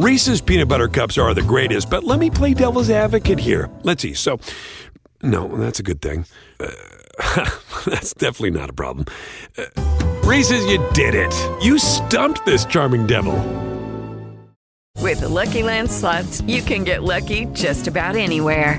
Reese's peanut butter cups are the greatest, but let me play devil's advocate here. Let's see. So, no, that's a good thing. Uh, that's definitely not a problem. Uh, Reese's, you did it. You stumped this charming devil. With the Lucky Land slots, you can get lucky just about anywhere.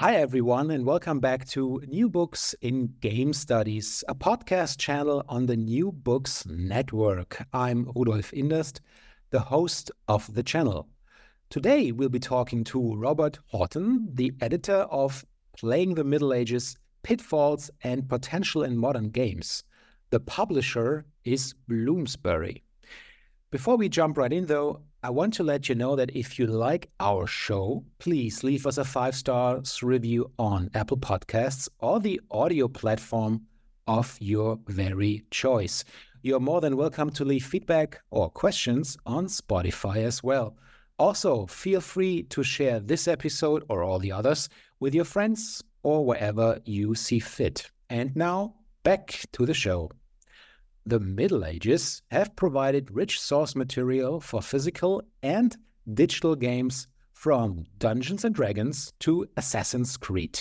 Hi, everyone, and welcome back to New Books in Game Studies, a podcast channel on the New Books Network. I'm Rudolf Inderst, the host of the channel. Today, we'll be talking to Robert Houghton, the editor of Playing the Middle Ages Pitfalls and Potential in Modern Games. The publisher is Bloomsbury. Before we jump right in, though, I want to let you know that if you like our show, please leave us a five stars review on Apple Podcasts or the audio platform of your very choice. You're more than welcome to leave feedback or questions on Spotify as well. Also, feel free to share this episode or all the others with your friends or wherever you see fit. And now, back to the show. The Middle Ages have provided rich source material for physical and digital games from Dungeons and Dragons to Assassin's Creed.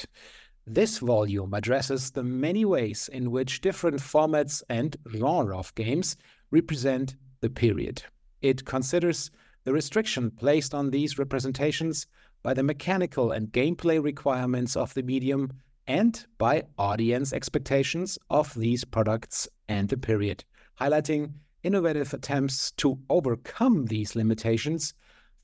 This volume addresses the many ways in which different formats and genre of games represent the period. It considers the restriction placed on these representations by the mechanical and gameplay requirements of the medium and by audience expectations of these products and the period, highlighting innovative attempts to overcome these limitations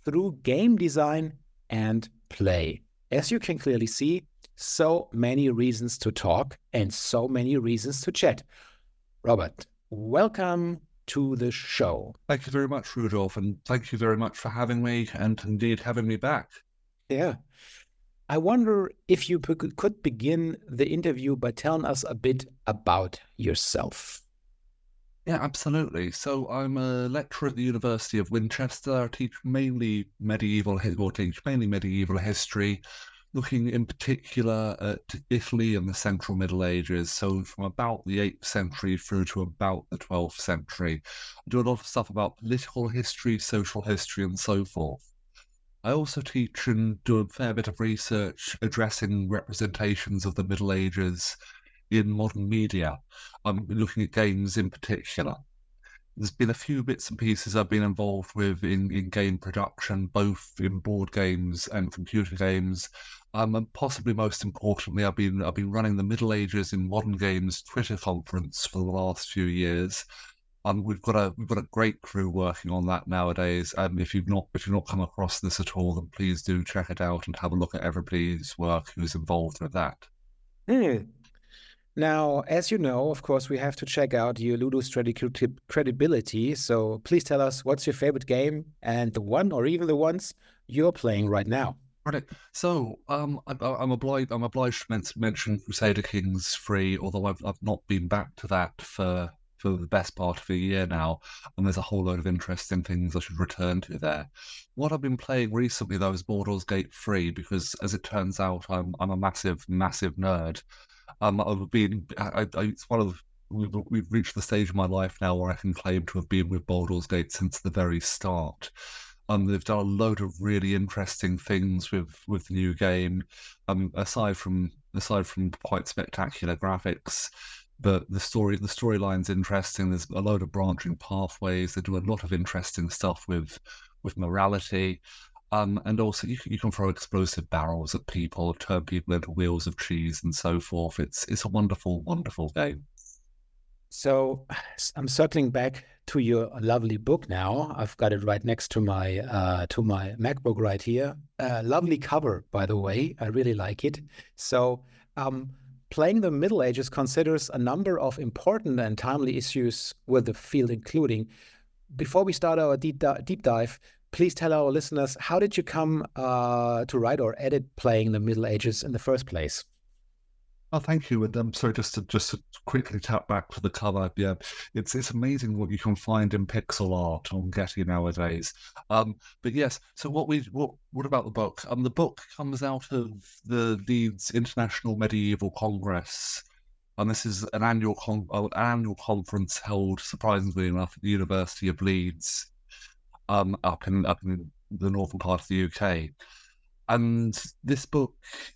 through game design and play. As you can clearly see, so many reasons to talk and so many reasons to chat. Robert, welcome to the show. Thank you very much, Rudolf, and thank you very much for having me and indeed having me back. Yeah. I wonder if you could begin the interview by telling us a bit about yourself. Yeah, absolutely. So I'm a lecturer at the University of Winchester. I teach mainly medieval, or teach mainly medieval history, looking in particular at Italy and the Central Middle Ages. So from about the 8th century through to about the 12th century. I do a lot of stuff about political history, social history, and so forth. I also teach and do a fair bit of research addressing representations of the Middle Ages in modern media. I'm looking at games in particular. There's been a few bits and pieces I've been involved with in, in game production, both in board games and computer games. Um, and possibly most importantly, I've been I've been running the Middle Ages in modern games Twitter conference for the last few years. Um, we've got a we've got a great crew working on that nowadays. Um, if you've not if you've not come across this at all, then please do check it out and have a look at everybody's work who's involved with that. Mm. Now, as you know, of course, we have to check out your Ludo strategy credibility. So please tell us what's your favorite game and the one or even the ones you're playing right now. Right. So, um, I, I'm obliged. I'm obliged to mention Crusader Kings Three, although I've I've not been back to that for for the best part of a year now, and there's a whole load of interesting things I should return to there. What I've been playing recently though is Baldur's Gate 3 because, as it turns out, I'm I'm a massive massive nerd. Um, I've been I, I, it's one of we've, we've reached the stage of my life now where I can claim to have been with Baldur's Gate since the very start. Um, they've done a load of really interesting things with with the new game. Um, aside from aside from quite spectacular graphics, but the story the storyline's interesting. There's a load of branching pathways. They do a lot of interesting stuff with with morality. Um, and also, you can, you can throw explosive barrels at people, turn people into wheels of cheese, and so forth. It's it's a wonderful, wonderful game. So I'm circling back to your lovely book now. I've got it right next to my uh, to my MacBook right here. Uh, lovely cover, by the way. I really like it. So, um, playing the Middle Ages considers a number of important and timely issues with the field, including. Before we start our deep, deep dive, please tell our listeners how did you come uh, to write or edit playing the Middle Ages in the first place? Oh, thank you. And um, sorry, just to just to quickly tap back to the cover. Yeah, it's it's amazing what you can find in pixel art on Getty nowadays. Um, but yes, so what we what what about the book? Um, the book comes out of the Leeds International Medieval Congress, and this is an annual con- uh, an annual conference held, surprisingly enough, at the University of Leeds um, up in up in the northern part of the UK. And this book,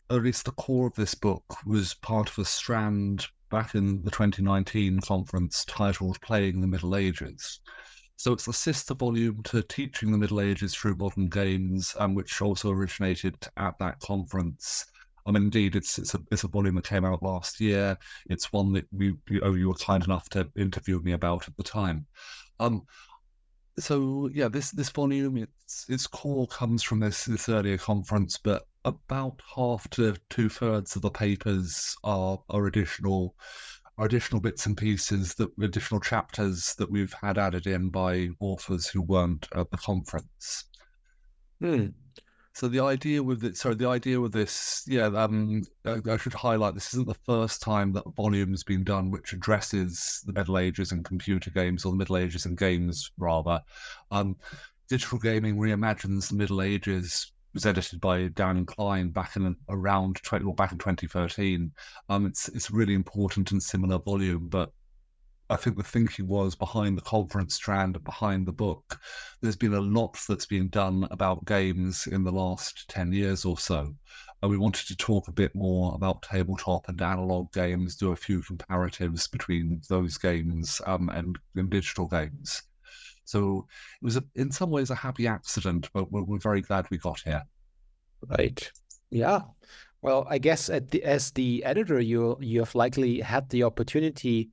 or at least the core of this book, was part of a strand back in the 2019 conference titled Playing the Middle Ages. So it's a sister volume to Teaching the Middle Ages Through Modern Games, um, which also originated at that conference. I mean, indeed, it's it's a it's a volume that came out last year. It's one that we you, oh, you were kind enough to interview me about at the time. Um, so yeah, this this volume, its its core comes from this this earlier conference, but about half to two thirds of the papers are are additional are additional bits and pieces that additional chapters that we've had added in by authors who weren't at the conference. Hmm. So the idea with it, sorry, the idea with this, yeah, um, I, I, should highlight this isn't the first time that volume's been done which addresses the Middle Ages and computer games, or the Middle Ages and games rather. Um, Digital Gaming reimagines the Middle Ages was edited by Dan Kline back in around 20, well, back in 2013. Um, it's it's really important and similar volume, but I think the thinking was behind the conference strand, behind the book. There's been a lot that's been done about games in the last 10 years or so. And we wanted to talk a bit more about tabletop and analog games, do a few comparatives between those games um, and, and, digital games. So it was, a, in some ways, a happy accident, but we're, we're very glad we got here. Right. Yeah. Well, I guess the, as the editor, you you have likely had the opportunity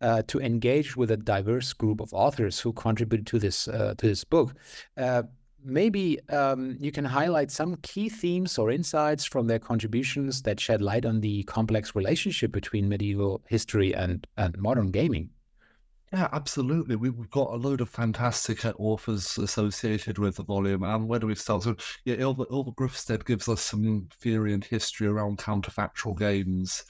uh, to engage with a diverse group of authors who contributed to this uh, to this book. Uh, maybe um, you can highlight some key themes or insights from their contributions that shed light on the complex relationship between medieval history and, and modern gaming. Yeah, absolutely. We, have got a load of fantastic authors associated with the volume. And where do we start? So, yeah, Ylva, Ylva Grufstedt gives us some theory and history around counterfactual games.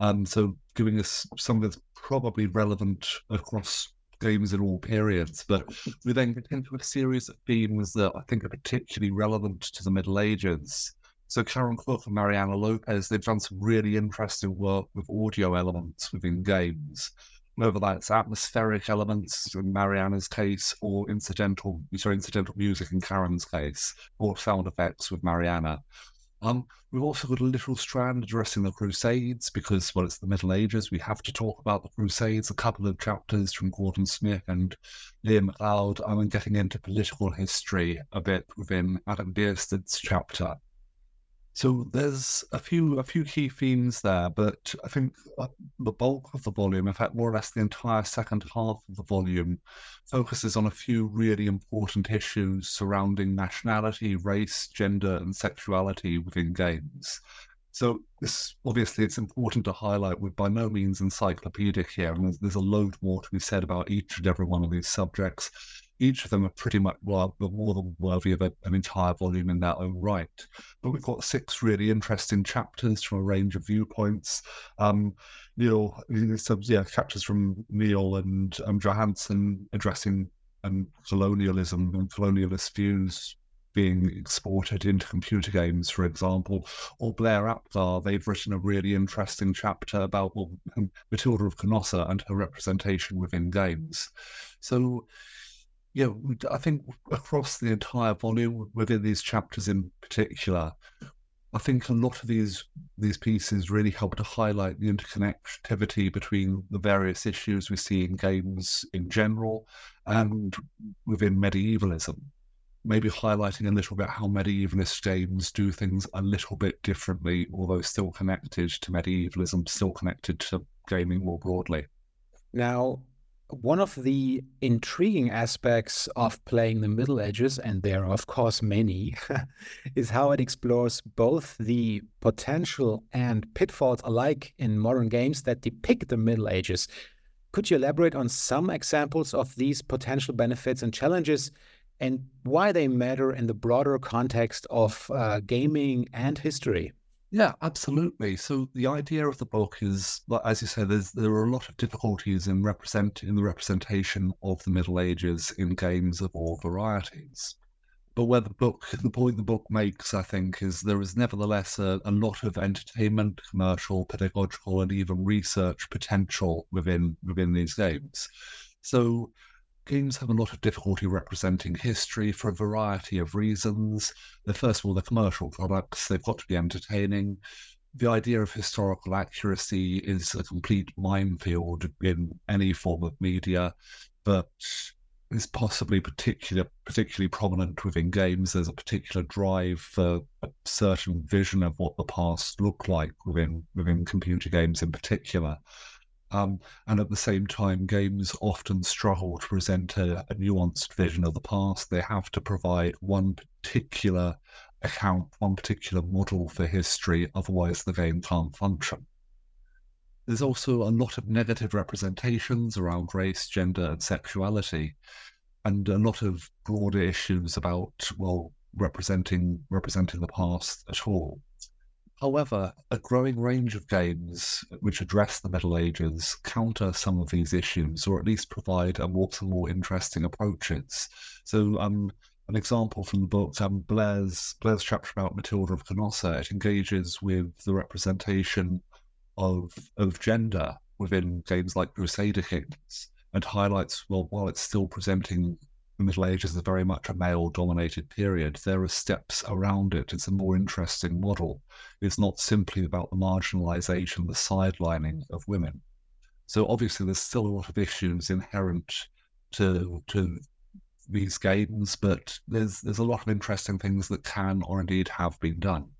Um, so giving us something that's probably relevant across games in all periods. But we then get into a series of themes that I think are particularly relevant to the Middle Ages. So Karen Cook and Mariana Lopez, they've done some really interesting work with audio elements within games. Whether that's atmospheric elements in Mariana's case, or incidental, sorry, incidental music in Karen's case, or sound effects with Mariana. Um, we've also got a little strand addressing the Crusades because, well, it's the Middle Ages. We have to talk about the Crusades. A couple of chapters from Gordon Smith and Liam MacLeod. I'm getting into political history a bit within Adam Bierstedt's chapter. So there's a few a few key themes there, but I think uh, the bulk of the volume, in fact, more or less the entire second half of the volume, focuses on a few really important issues surrounding nationality, race, gender, and sexuality within games. So this obviously it's important to highlight we're by no means encyclopedic here, and there's, there's a load more to be said about each and every one of these subjects each of them are pretty much well, more than worthy of a, an entire volume in their own right. But we've got six really interesting chapters from a range of viewpoints. Um, Neil, some yeah, chapters from Neil and um, Johansson addressing um, colonialism and colonialist views being exported into computer games, for example, or Blair Apgar, they've written a really interesting chapter about well, Matilda of Canossa and her representation within games. So yeah, I think across the entire volume, within these chapters in particular, I think a lot of these these pieces really help to highlight the interconnectivity between the various issues we see in games in general and within medievalism. Maybe highlighting a little bit how medievalist games do things a little bit differently, although still connected to medievalism, still connected to gaming more broadly. Now, one of the intriguing aspects of playing the Middle Ages, and there are, of course, many, is how it explores both the potential and pitfalls alike in modern games that depict the Middle Ages. Could you elaborate on some examples of these potential benefits and challenges and why they matter in the broader context of uh, gaming and history? Yeah, absolutely. So the idea of the book is, as you there's there are a lot of difficulties in represent in the representation of the Middle Ages in games of all varieties. But where the book, the point the book makes, I think, is there is nevertheless a, a lot of entertainment, commercial, pedagogical, and even research potential within within these games. So games have a lot of difficulty representing history for a variety of reasons. First of all, the commercial products, they've got to be entertaining. The idea of historical accuracy is a complete minefield in any form of media, but is possibly particular, particularly prominent within games. There's a particular drive for a certain vision of what the past looked like within within computer games in particular. Um, and at the same time, games often struggle to present a, a, nuanced vision of the past. They have to provide one particular account, one particular model for history, otherwise, the game can't function. There's also a lot of negative representations around race, gender, and sexuality, and a lot of broader issues about, well, representing representing the past at all. However, a growing range of games which address the Middle Ages counter some of these issues, or at least provide a more more interesting approaches. So, um, an example from the book, um, Blair's Blair's chapter about Matilda of Canossa, it engages with the representation of of gender within games like Crusader Kings, and highlights well, while it's still presenting the Middle Ages is very much a male dominated period. There are steps around it. It's a more interesting model. It's not simply about the marginalization, the sidelining of women. So obviously there's still a lot of issues inherent to to these games, but there's there's a lot of interesting things that can or indeed have been done.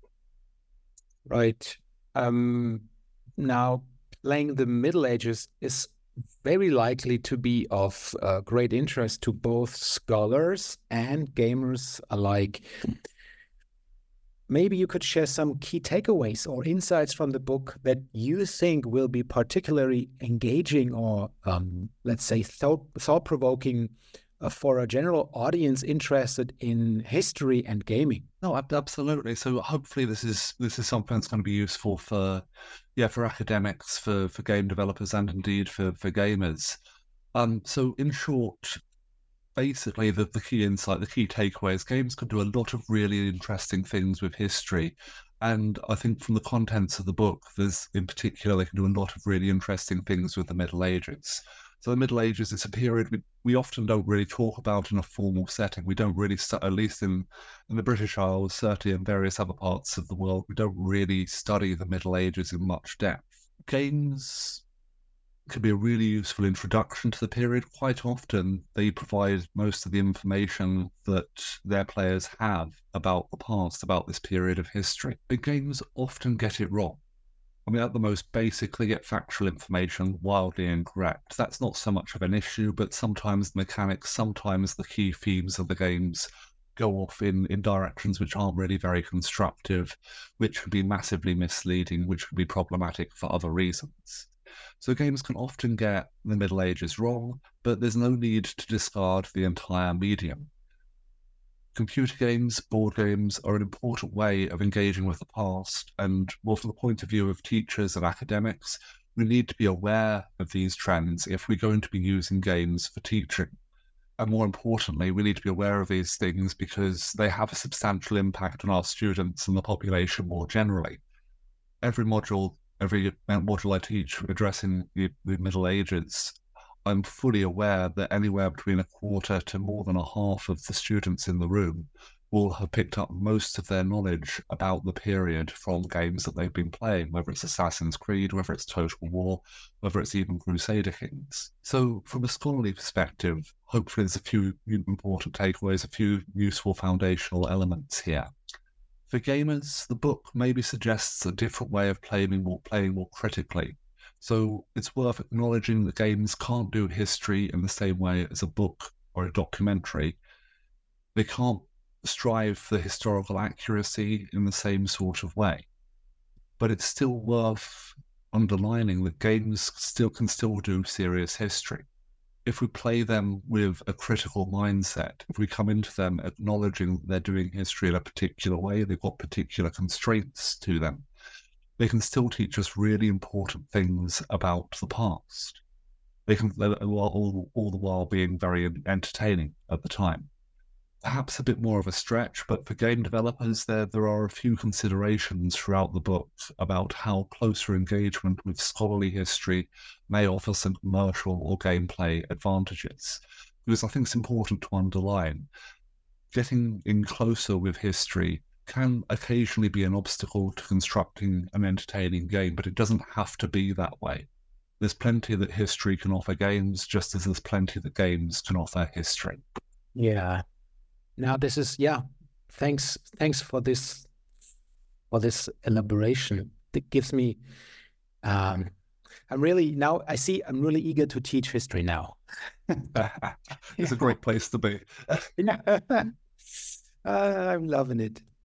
Right. Um now playing the Middle Ages is very likely to be of uh, great interest to both scholars and gamers alike. Maybe you could share some key takeaways or insights from the book that you think will be particularly engaging or, um, let's say, thought provoking uh, for a general audience interested in history and gaming. No, absolutely. So hopefully this is this is something that's going to be useful for yeah for academics, for for game developers, and indeed for for gamers. Um, so in short, basically the, the key insight, the key takeaway is games can do a lot of really interesting things with history. And I think from the contents of the book, there's in particular they can do a lot of really interesting things with the Middle Ages. So the Middle Ages is a period we, we often don't really talk about in a formal setting. We don't really, at least in, in the British Isles, certainly in various other parts of the world, we don't really study the Middle Ages in much depth. Games can be a really useful introduction to the period. Quite often, they provide most of the information that their players have about the past, about this period of history. But games often get it wrong. I mean, at the most basic, they get factual information wildly incorrect. That's not so much of an issue, but sometimes the mechanics, sometimes the key themes of the games go off in, in directions which aren't really very constructive, which can be massively misleading, which can be problematic for other reasons. So games can often get the Middle Ages wrong, but there's no need to discard the entire medium computer games, board games are an important way of engaging with the past. And well, from the point of view of teachers and academics, we need to be aware of these trends if we're going to be using games for teaching. And more importantly, we need to be aware of these things because they have a substantial impact on our students and the population more generally. Every module, every module I teach addressing the, the Middle Ages I'm fully aware that anywhere between a quarter to more than a half of the students in the room will have picked up most of their knowledge about the period from games that they've been playing, whether it's Assassin's Creed, whether it's Total War, whether it's even Crusader Kings. So, from a scholarly perspective, hopefully there's a few important takeaways, a few useful foundational elements here. For gamers, the book maybe suggests a different way of playing more, playing more critically. So it's worth acknowledging that games can't do history in the same way as a book or a documentary. They can't strive for historical accuracy in the same sort of way. But it's still worth underlining that games still can still do serious history. If we play them with a critical mindset, if we come into them acknowledging that they're doing history in a particular way, they've got particular constraints to them, they can still teach us really important things about the past. They can, all, all the while being very entertaining at the time perhaps a bit more of a stretch, but for game developers, there there are a few considerations throughout the book about how closer engagement with scholarly history may offer some commercial or gameplay advantages. Because I think it's important to underline, getting in closer with history can occasionally be an obstacle to constructing an entertaining game, but it doesn't have to be that way. There's plenty that history can offer games, just as there's plenty that games can offer history. Yeah, now this is yeah. Thanks, thanks for this for this elaboration. It gives me. Um, I'm really now. I see. I'm really eager to teach history now. it's a great place to be. uh, I'm loving it.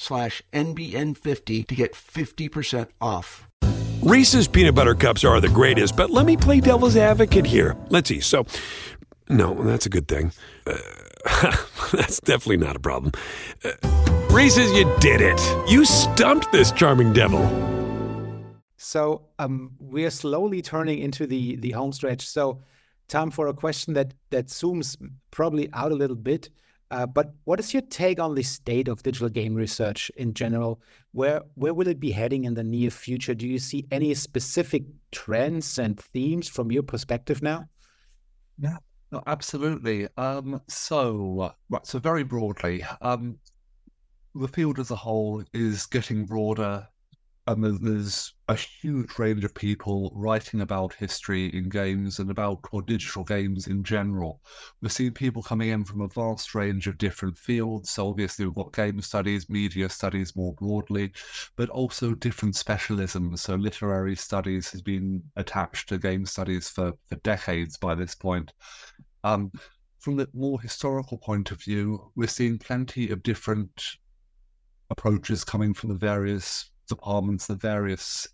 slash NBN50 to get 50% off. Reese's peanut butter cups are the greatest, but let me play devil's advocate here. Let's see. So, no, that's a good thing. Uh, that's definitely not a problem. Uh, Reese's, you did it. You stumped this charming devil. So, um, we're slowly turning into the the home stretch. So, time for a question that that zooms probably out a little bit. Uh, but what is your take on the state of digital game research in general? Where where will it be heading in the near future? Do you see any specific trends and themes from your perspective now? Yeah, no, absolutely. Um, so right, so very broadly, um, the field as a whole is getting broader and there's a huge range of people writing about history in games and about or digital games in general. We're seeing people coming in from a vast range of different fields. So obviously we've got game studies, media studies more broadly, but also different specialisms. So literary studies has been attached to game studies for, for decades by this point. Um, from the more historical point of view, we're seeing plenty of different approaches coming from the various departments, the various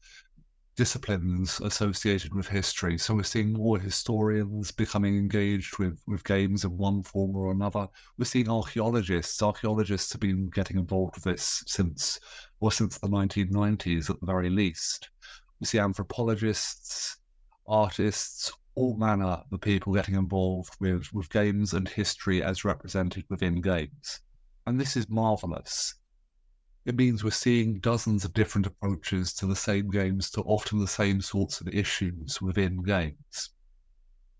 disciplines associated with history. So we're seeing more historians becoming engaged with, with games in one form or another. We're seeing archaeologists. Archaeologists have been getting involved with this since, or since the 1990s at the very least. We see anthropologists, artists, all manner of people getting involved with, with games and history as represented within games. And this is marvelous it means we're seeing dozens of different approaches to the same games to often the same sorts of issues within games.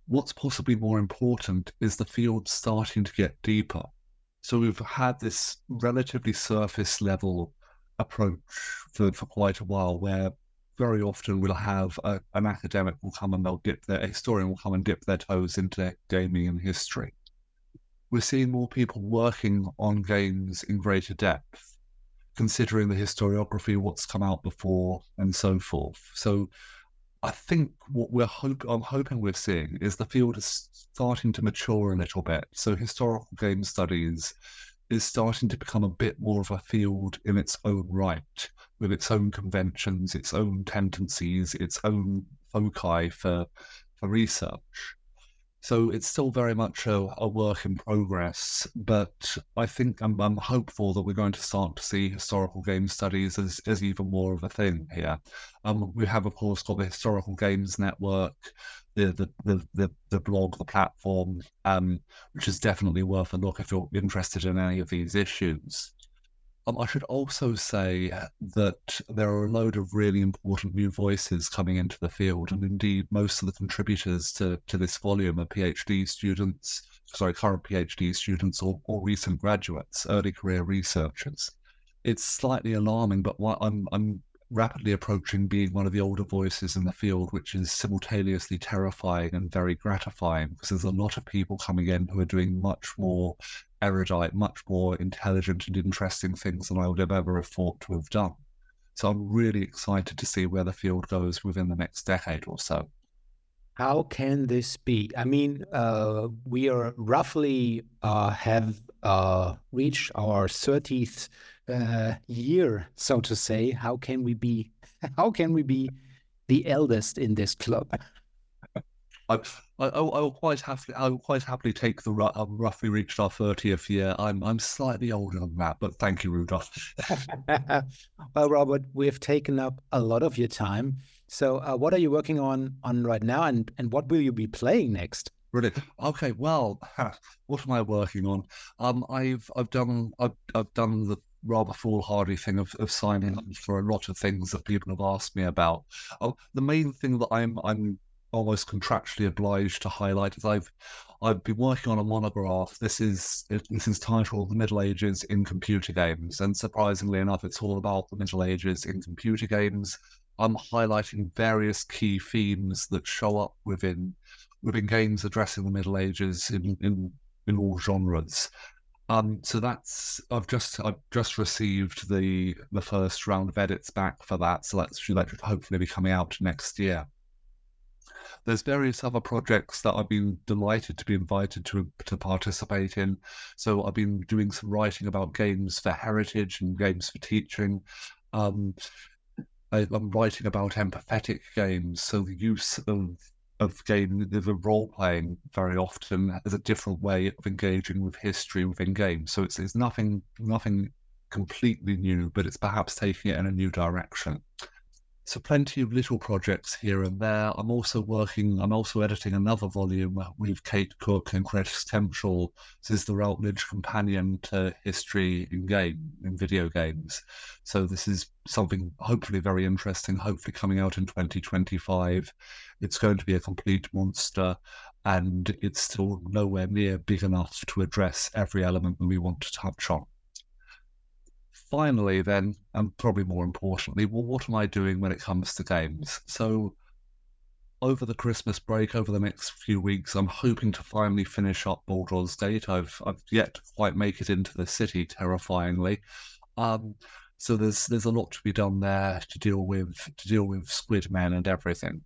What's possibly more important is the field starting to get deeper. So we've had this relatively surface level approach for, for quite a while where very often we'll have a, an academic will come and they'll dip their a historian will come and dip their toes into gaming and history. We're seeing more people working on games in greater depth considering the historiography, what's come out before, and so forth. So I think what we're hope I'm hoping we're seeing is the field is starting to mature a little bit. So historical game studies is starting to become a bit more of a field in its own right, with its own conventions, its own tendencies, its own foci for for research. So it's still very much a, a, work in progress, but I think I'm, I'm, hopeful that we're going to start to see historical game studies as, as even more of a thing here. Um, we have, of course, got the Historical Games Network, the the, the, the, the blog, the platform, um, which is definitely worth a look if you're interested in any of these issues. Um, I should also say that there are a load of really important new voices coming into the field, and indeed, most of the contributors to, to this volume are PhD students, sorry, current PhD students or, or recent graduates, early career researchers. It's slightly alarming, but I'm, I'm rapidly approaching being one of the older voices in the field, which is simultaneously terrifying and very gratifying because there's a lot of people coming in who are doing much more erudite, much more intelligent and interesting things than I would have ever have thought to have done. So I'm really excited to see where the field goes within the next decade or so. How can this be? I mean, uh, we are roughly uh, have uh, reached our 30th uh, year, so to say. How can we be? How can we be the eldest in this club? I, I, I will quite happily, I will quite happily take the um, roughly reached our thirtieth year. I'm, I'm slightly older than that, but thank you, Rudolf. well, Robert, we've taken up a lot of your time. So, uh, what are you working on on right now, and and what will you be playing next? Brilliant. Okay, well, what am I working on? Um, I've I've done I've, I've done the rather foolhardy thing of, of signing up for a lot of things that people have asked me about. Oh, the main thing that I'm I'm almost contractually obliged to highlight is I've I've been working on a monograph. This is this is titled "The Middle Ages in Computer Games," and surprisingly enough, it's all about the Middle Ages in computer games. I'm highlighting various key themes that show up within within games addressing the Middle Ages in in, in all genres. Um, so that's I've just I've just received the the first round of edits back for that. So that's that should hopefully be coming out next year there's various other projects that I've been delighted to be invited to to participate in. So I've been doing some writing about games for heritage and games for teaching. Um, I, am writing about empathetic games, so the use of of game the role playing very often as a different way of engaging with history within games. So it's it's nothing nothing completely new, but it's perhaps taking it in a new direction. So plenty of little projects here and there. I'm also working, I'm also editing another volume uh, with Kate Cook and Chris Temple. This is the Routledge companion to history in game, in video games. So this is something hopefully very interesting, hopefully coming out in 2025. It's going to be a complete monster and it's still nowhere near big enough to address every element that we want to touch on finally, then, and probably more importantly, well, what am I doing when it comes to games? So, over the Christmas break, over the next few weeks, I'm hoping to finally finish up Baldur's Gate. I've I've yet to quite make it into the city, terrifyingly. Um, so there's there's a lot to be done there to deal with to deal with Squid Men and everything.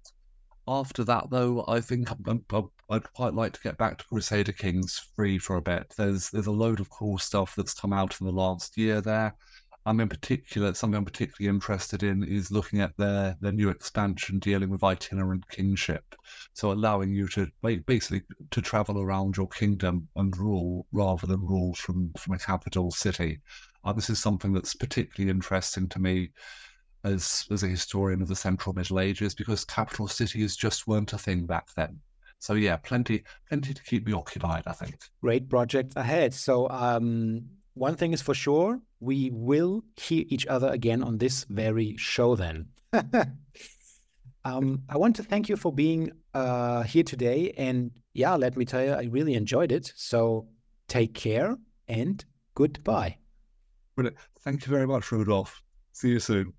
After that, though, I think I'm, I'd quite like to get back to Crusader Kings Three for a bit. There's there's a load of cool stuff that's come out in the last year there. I'm in particular something I'm particularly interested in is looking at their their new expansion dealing with itinerant kingship, so allowing you to basically to travel around your kingdom and rule rather than rule from from a capital city. Uh, this is something that's particularly interesting to me as as a historian of the Central Middle Ages because capital cities just weren't a thing back then. So yeah, plenty plenty to keep me occupied. I think. Great projects ahead. So um, one thing is for sure, we will hear each other again on this very show then. um, I want to thank you for being uh, here today. And yeah, let me tell you, I really enjoyed it. So take care and goodbye. Brilliant. Thank you very much, Rudolf. See you soon.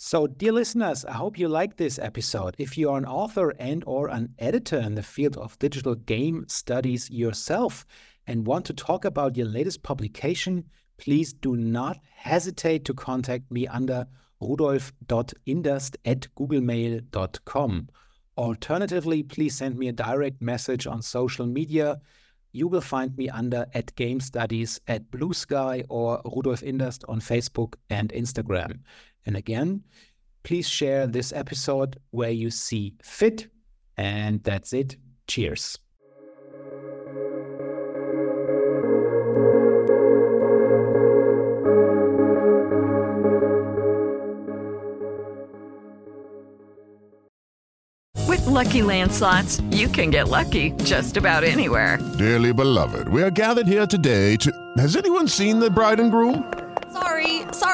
So, dear listeners, I hope you like this episode. If you are an author and or an editor in the field of digital game studies yourself and want to talk about your latest publication, please do not hesitate to contact me under rudolf.inderst at googlemail.com. Alternatively, please send me a direct message on social media. You will find me under at Game Studies at Blue Sky or Rudolf Inderst on Facebook and Instagram. And again, please share this episode where you see fit. And that's it. Cheers. With Lucky Land slots, you can get lucky just about anywhere. Dearly beloved, we are gathered here today to. Has anyone seen the bride and groom?